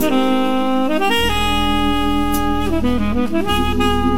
Thank you.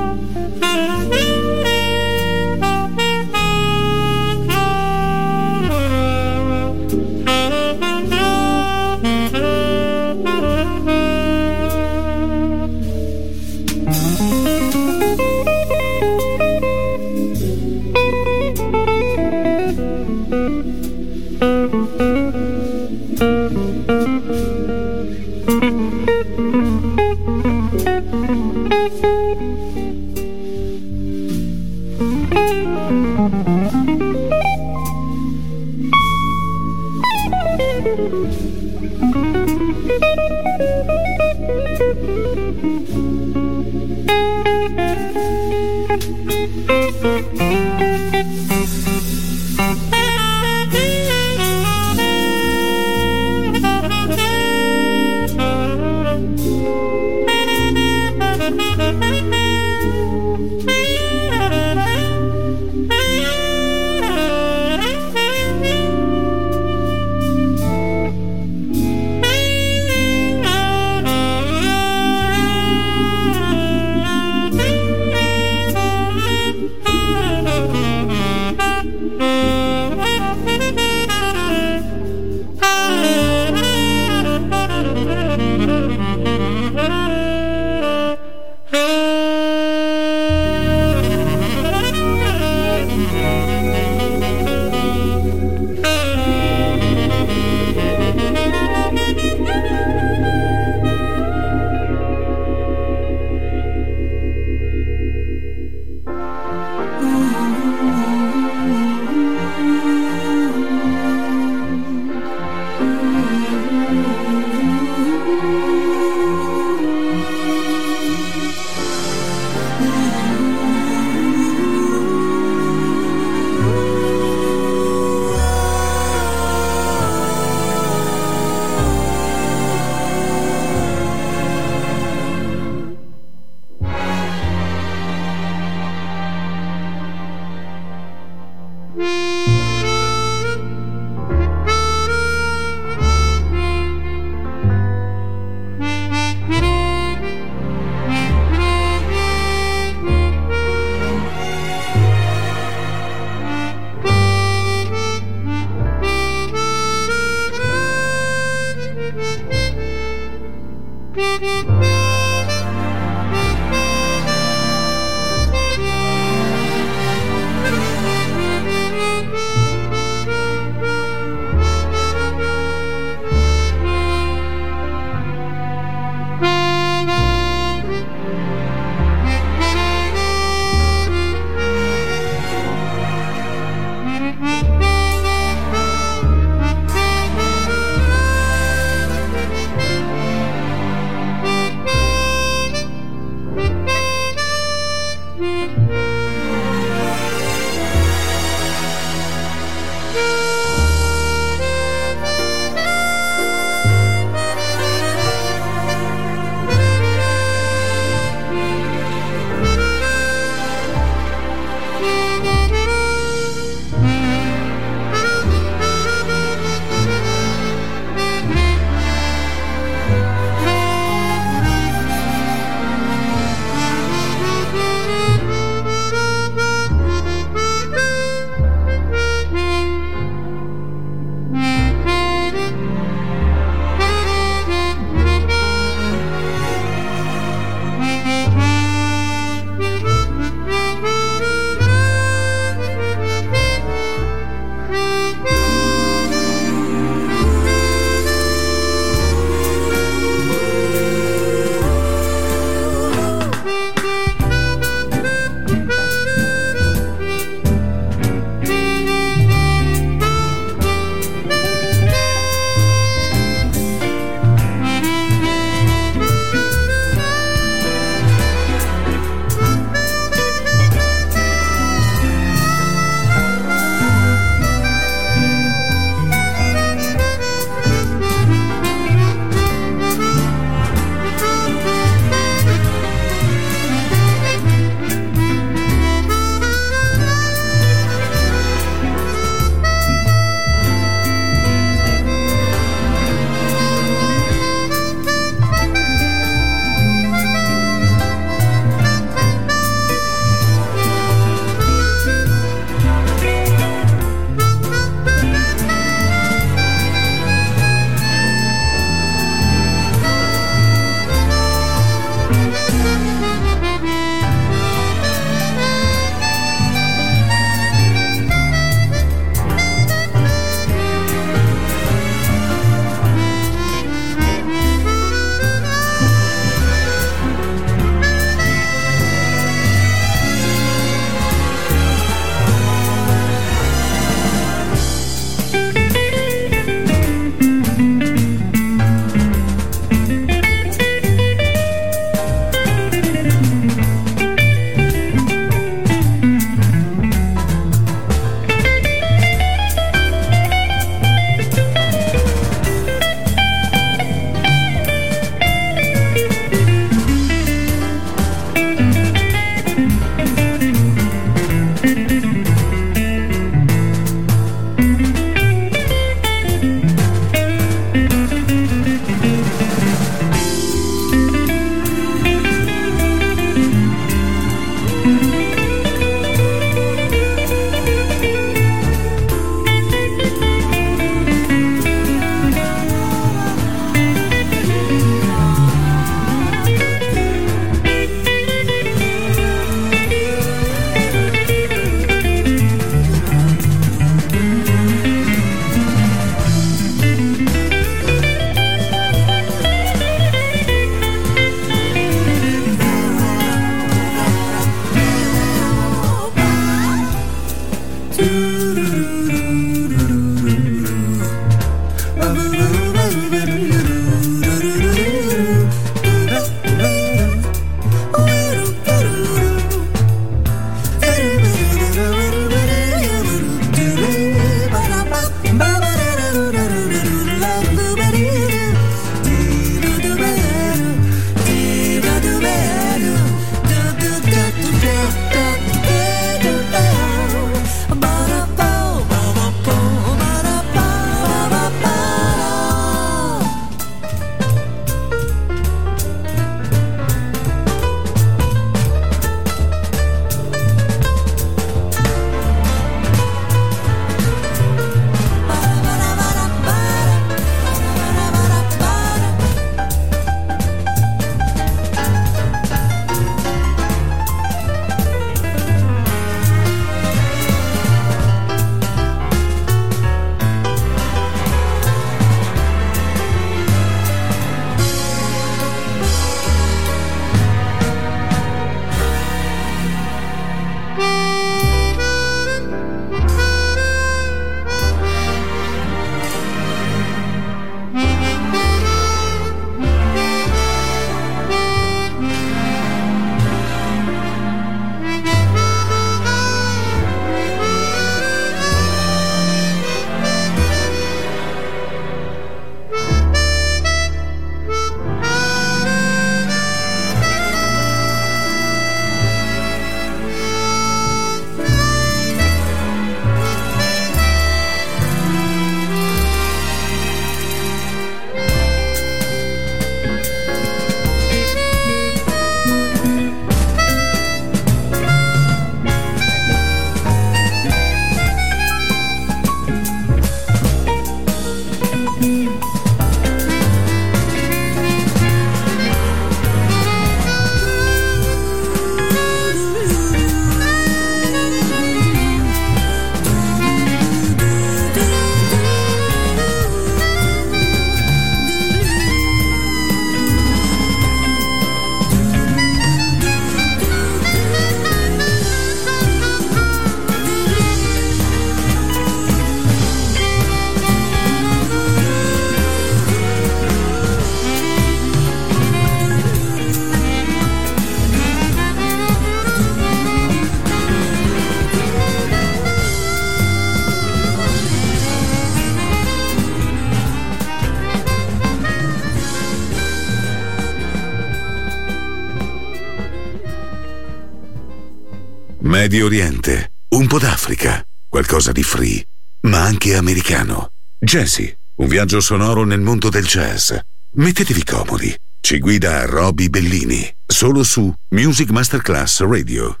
Medio Oriente, un po' d'Africa, qualcosa di free, ma anche americano. Jazzy, un viaggio sonoro nel mondo del jazz. Mettetevi comodi. Ci guida Roby Bellini, solo su Music Masterclass Radio.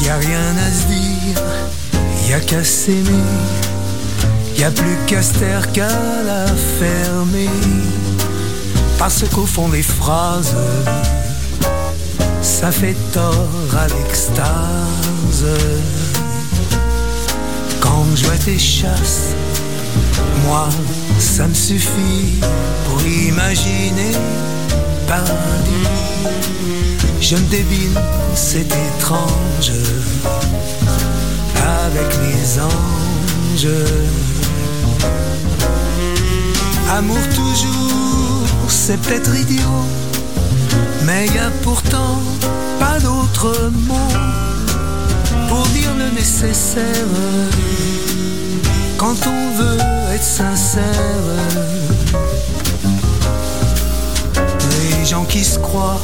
Y rien à se dire, y qu'à s'aimer. Y a plus taire qu'à la fermer. Parce qu'au fond des phrases, ça fait tort à l'extase. Quand je vois tes chasses, moi, ça me suffit pour imaginer paradis. Je me débine, c'est étrange, avec mes anges. Amour toujours, c'est peut-être idiot, mais y a pourtant pas d'autre mot pour dire le nécessaire quand on veut être sincère. Les gens qui se croient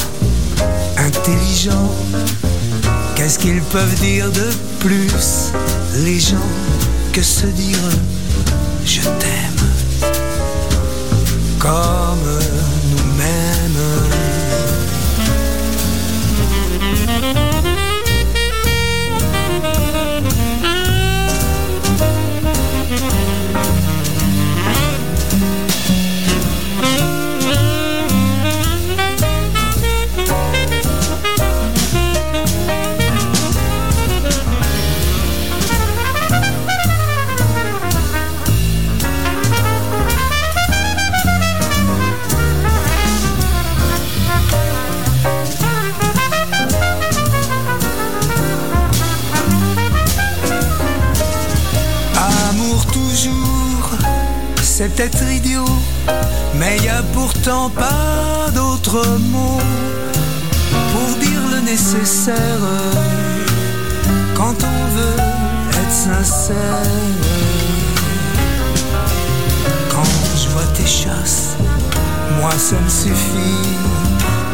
intelligents, qu'est-ce qu'ils peuvent dire de plus, les gens, que se dire? Je t'aime comme peut-être idiot, mais y a pourtant pas d'autre mot pour dire le nécessaire quand on veut être sincère. Quand je vois tes chasses, moi ça me suffit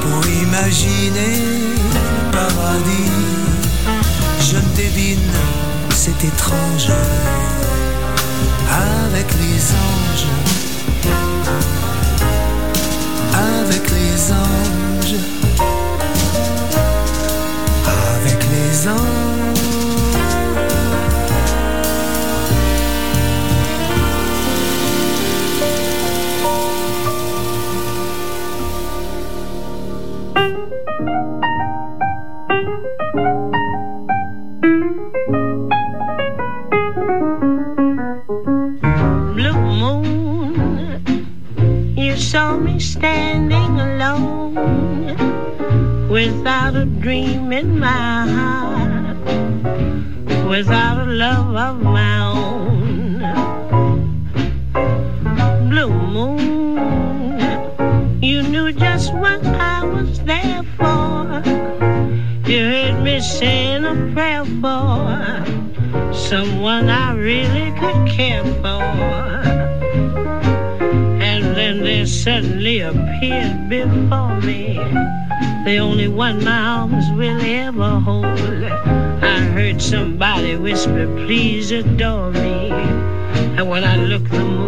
pour imaginer le paradis. Je me devine, c'est étrange avec les anges, avec les anges, dream in my heart, without a love of my own. Blue moon, you knew just what I was there for. You heard me saying a prayer for someone I really could care for. And then they suddenly appeared before me the only one my arms will ever hold. I heard somebody whisper, please adore me. And when I looked, the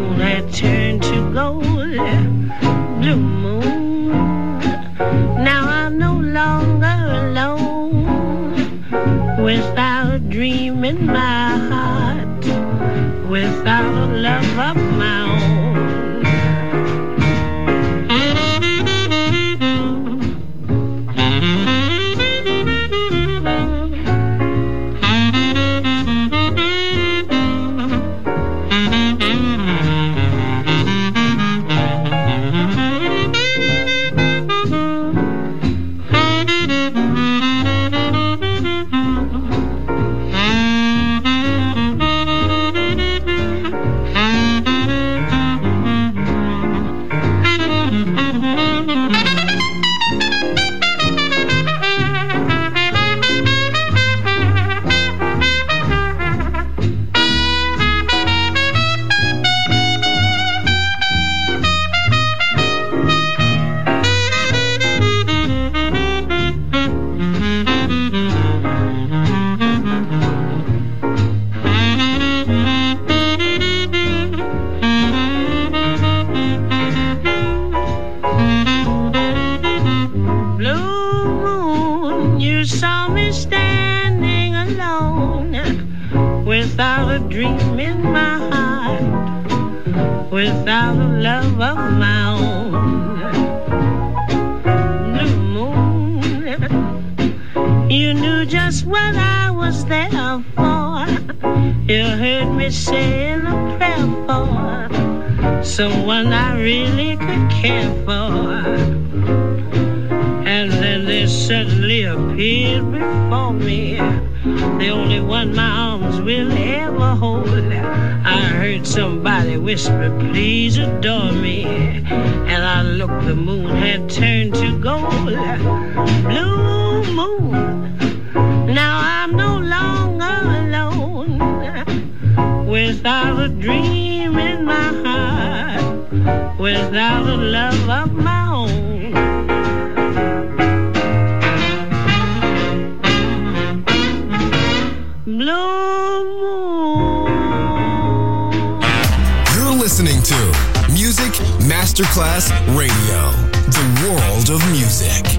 dream in my heart without a love of my own. You're listening to Music Masterclass Radio, the world of music.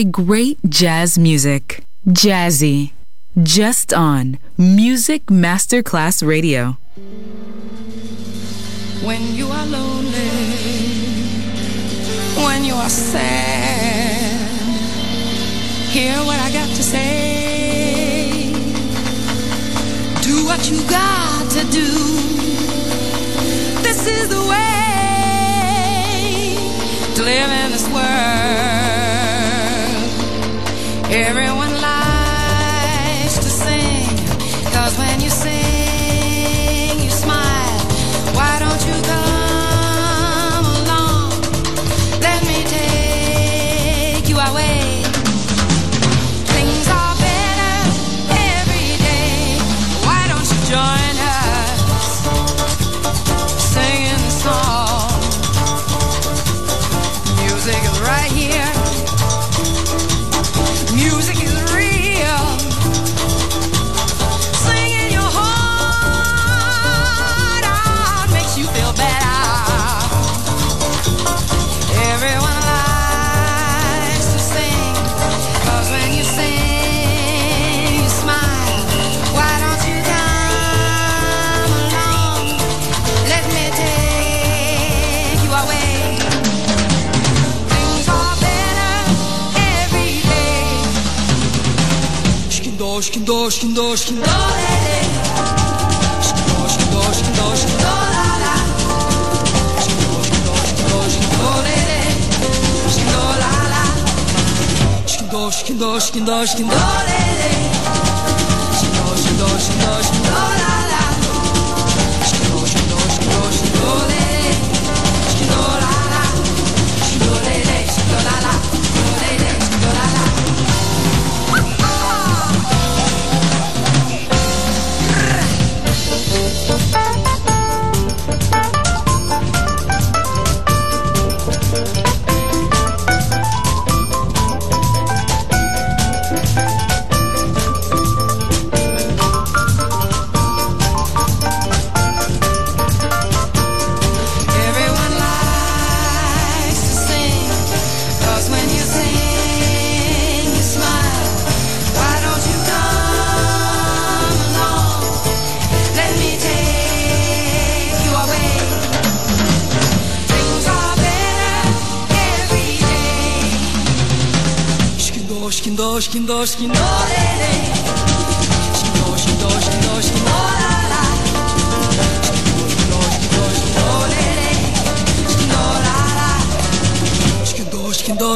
enjoy great jazz music. Jazzy. Just on Music Masterclass Radio. When you are lonely, when you are sad, hear what I got to say. Do what you got to do. This is the way to live in this world. Everyone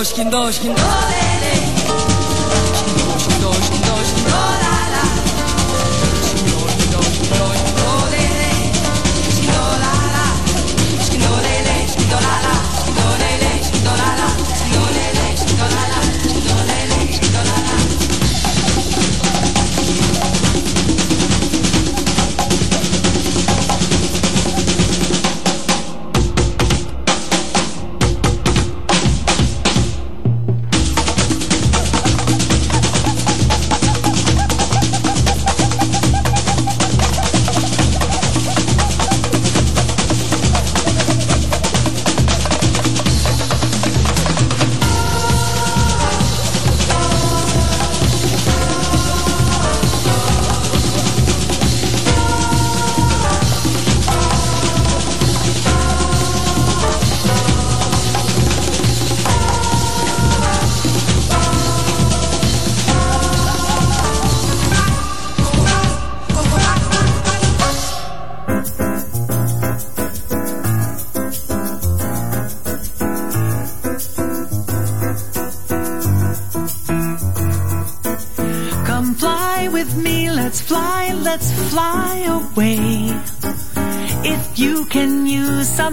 Doşkin doşkin doşkin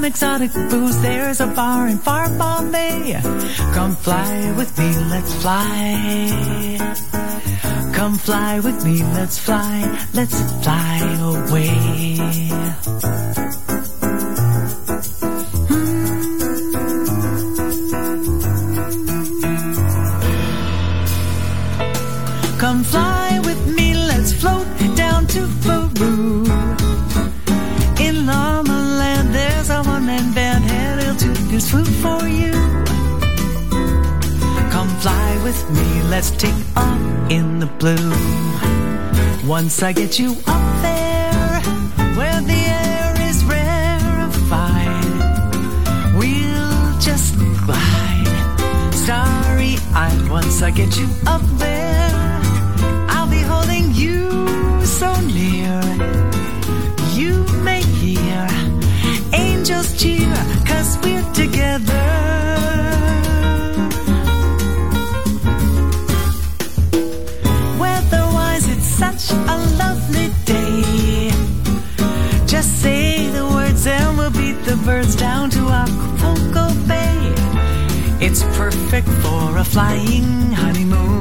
some exotic booze. There's a bar in far Bombay. Come fly with me, let's fly. Come fly with me, let's fly, let's fly away. blue. Once I get you up there, where the air is rarefied, we'll just glide. Sorry, I once I get you up a flying honeymoon.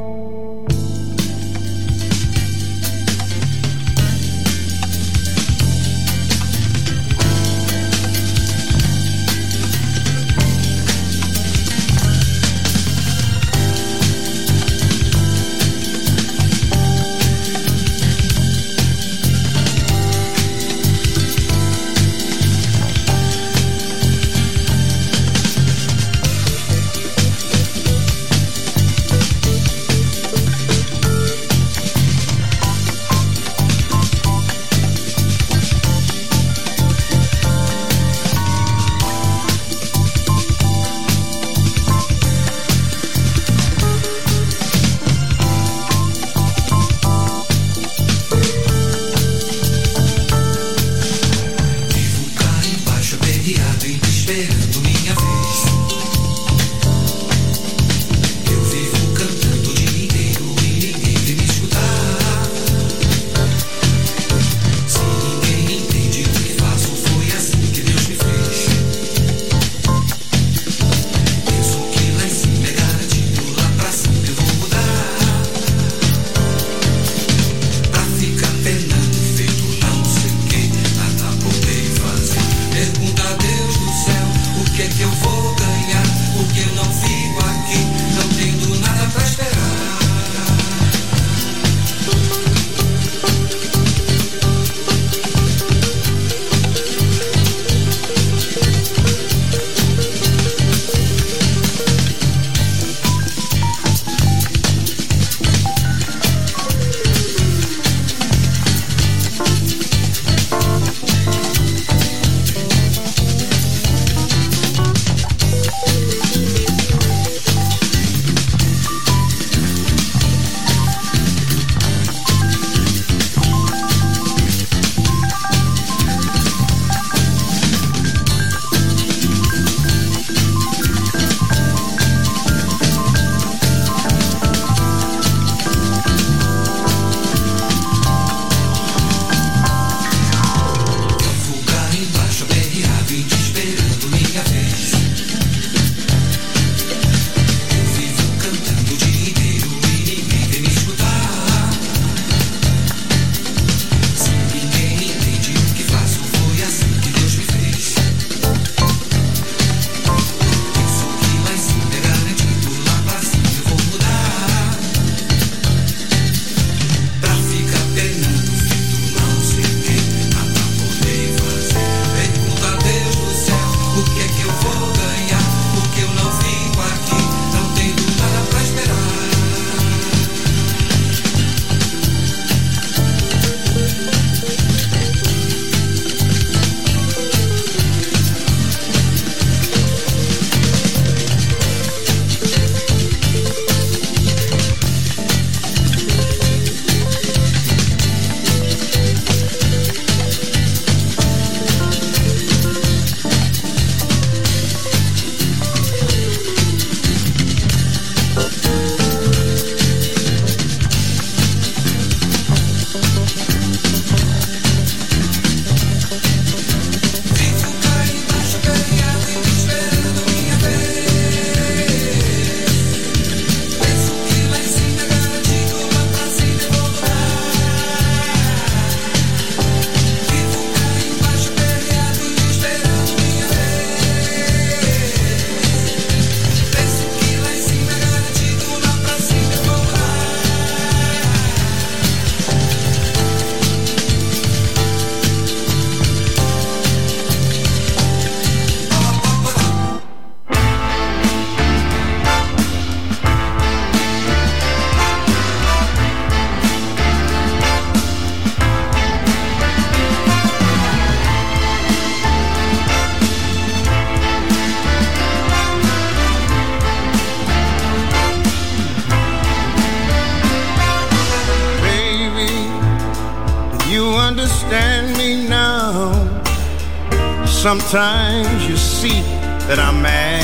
Sometimes you see that I'm mad.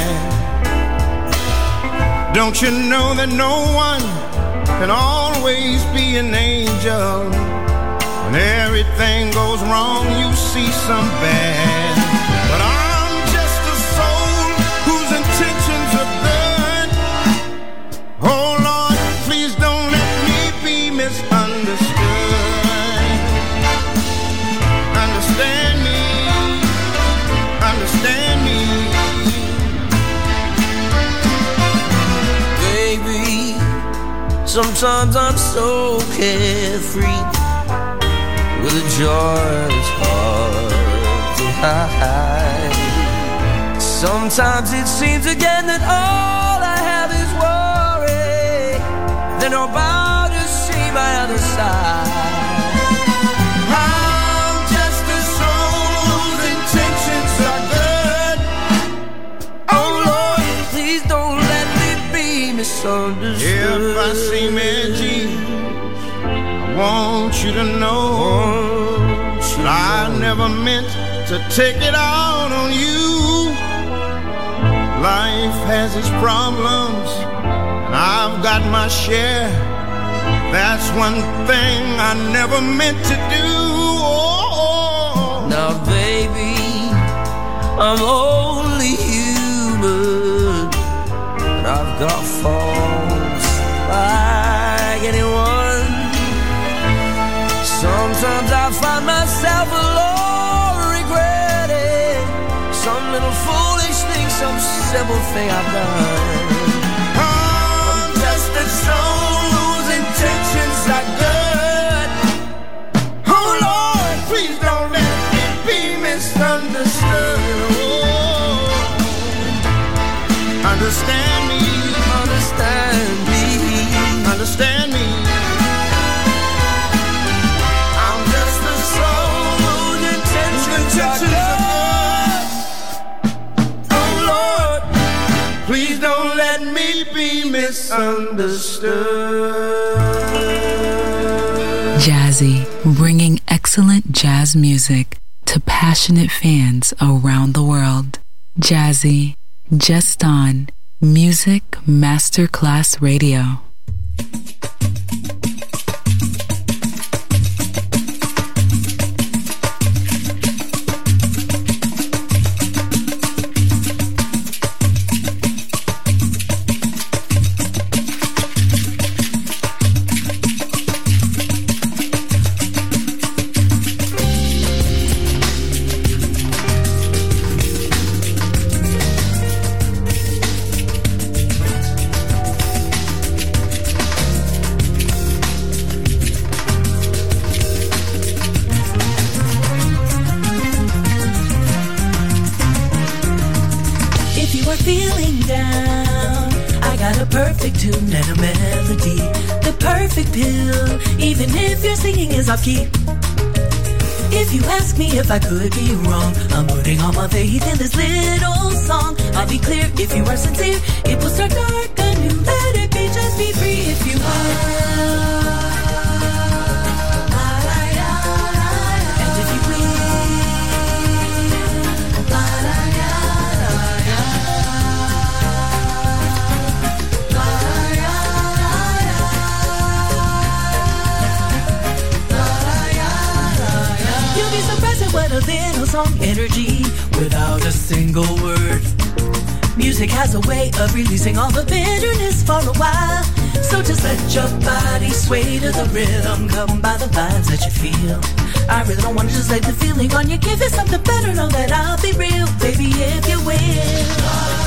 Don't you know that no one can always be an angel? When everything goes wrong, you see some bad. Sometimes I'm so carefree with a joy that's hard to hide. Sometimes it seems again that all I have is worry. Then about to see my other side. Misunderstood. If I seem edgy, I want you to know I never meant to take it out on you. Life has its problems, and I've got my share. That's one thing I never meant to do. Oh. oh, oh. Now, baby, I'm only got faults like anyone. Sometimes I find myself alone regretting some little foolish thing, some simple thing I've done. Just whose intentions are good. Oh Lord, please don't let me be misunderstood. Understand understand me. I'm just a soul whose intentions are. Oh Lord, please don't let me be misunderstood. Jazzy, bringing excellent jazz music to passionate fans around the world. Jazzy, just on Music Masterclass Radio. I could be wrong, I'm putting all my faith in this little song. I'll be clear if you are sincere, it will start dark anew. Let it be, just be free if you are. At what a little song energy without a single word. Music has a way of releasing all the bitterness for a while. So just let your body sway to the rhythm, come by the vibes that you feel. I really don't want to just let the feeling on you. Give it something better, know that I'll be real, baby, if you will.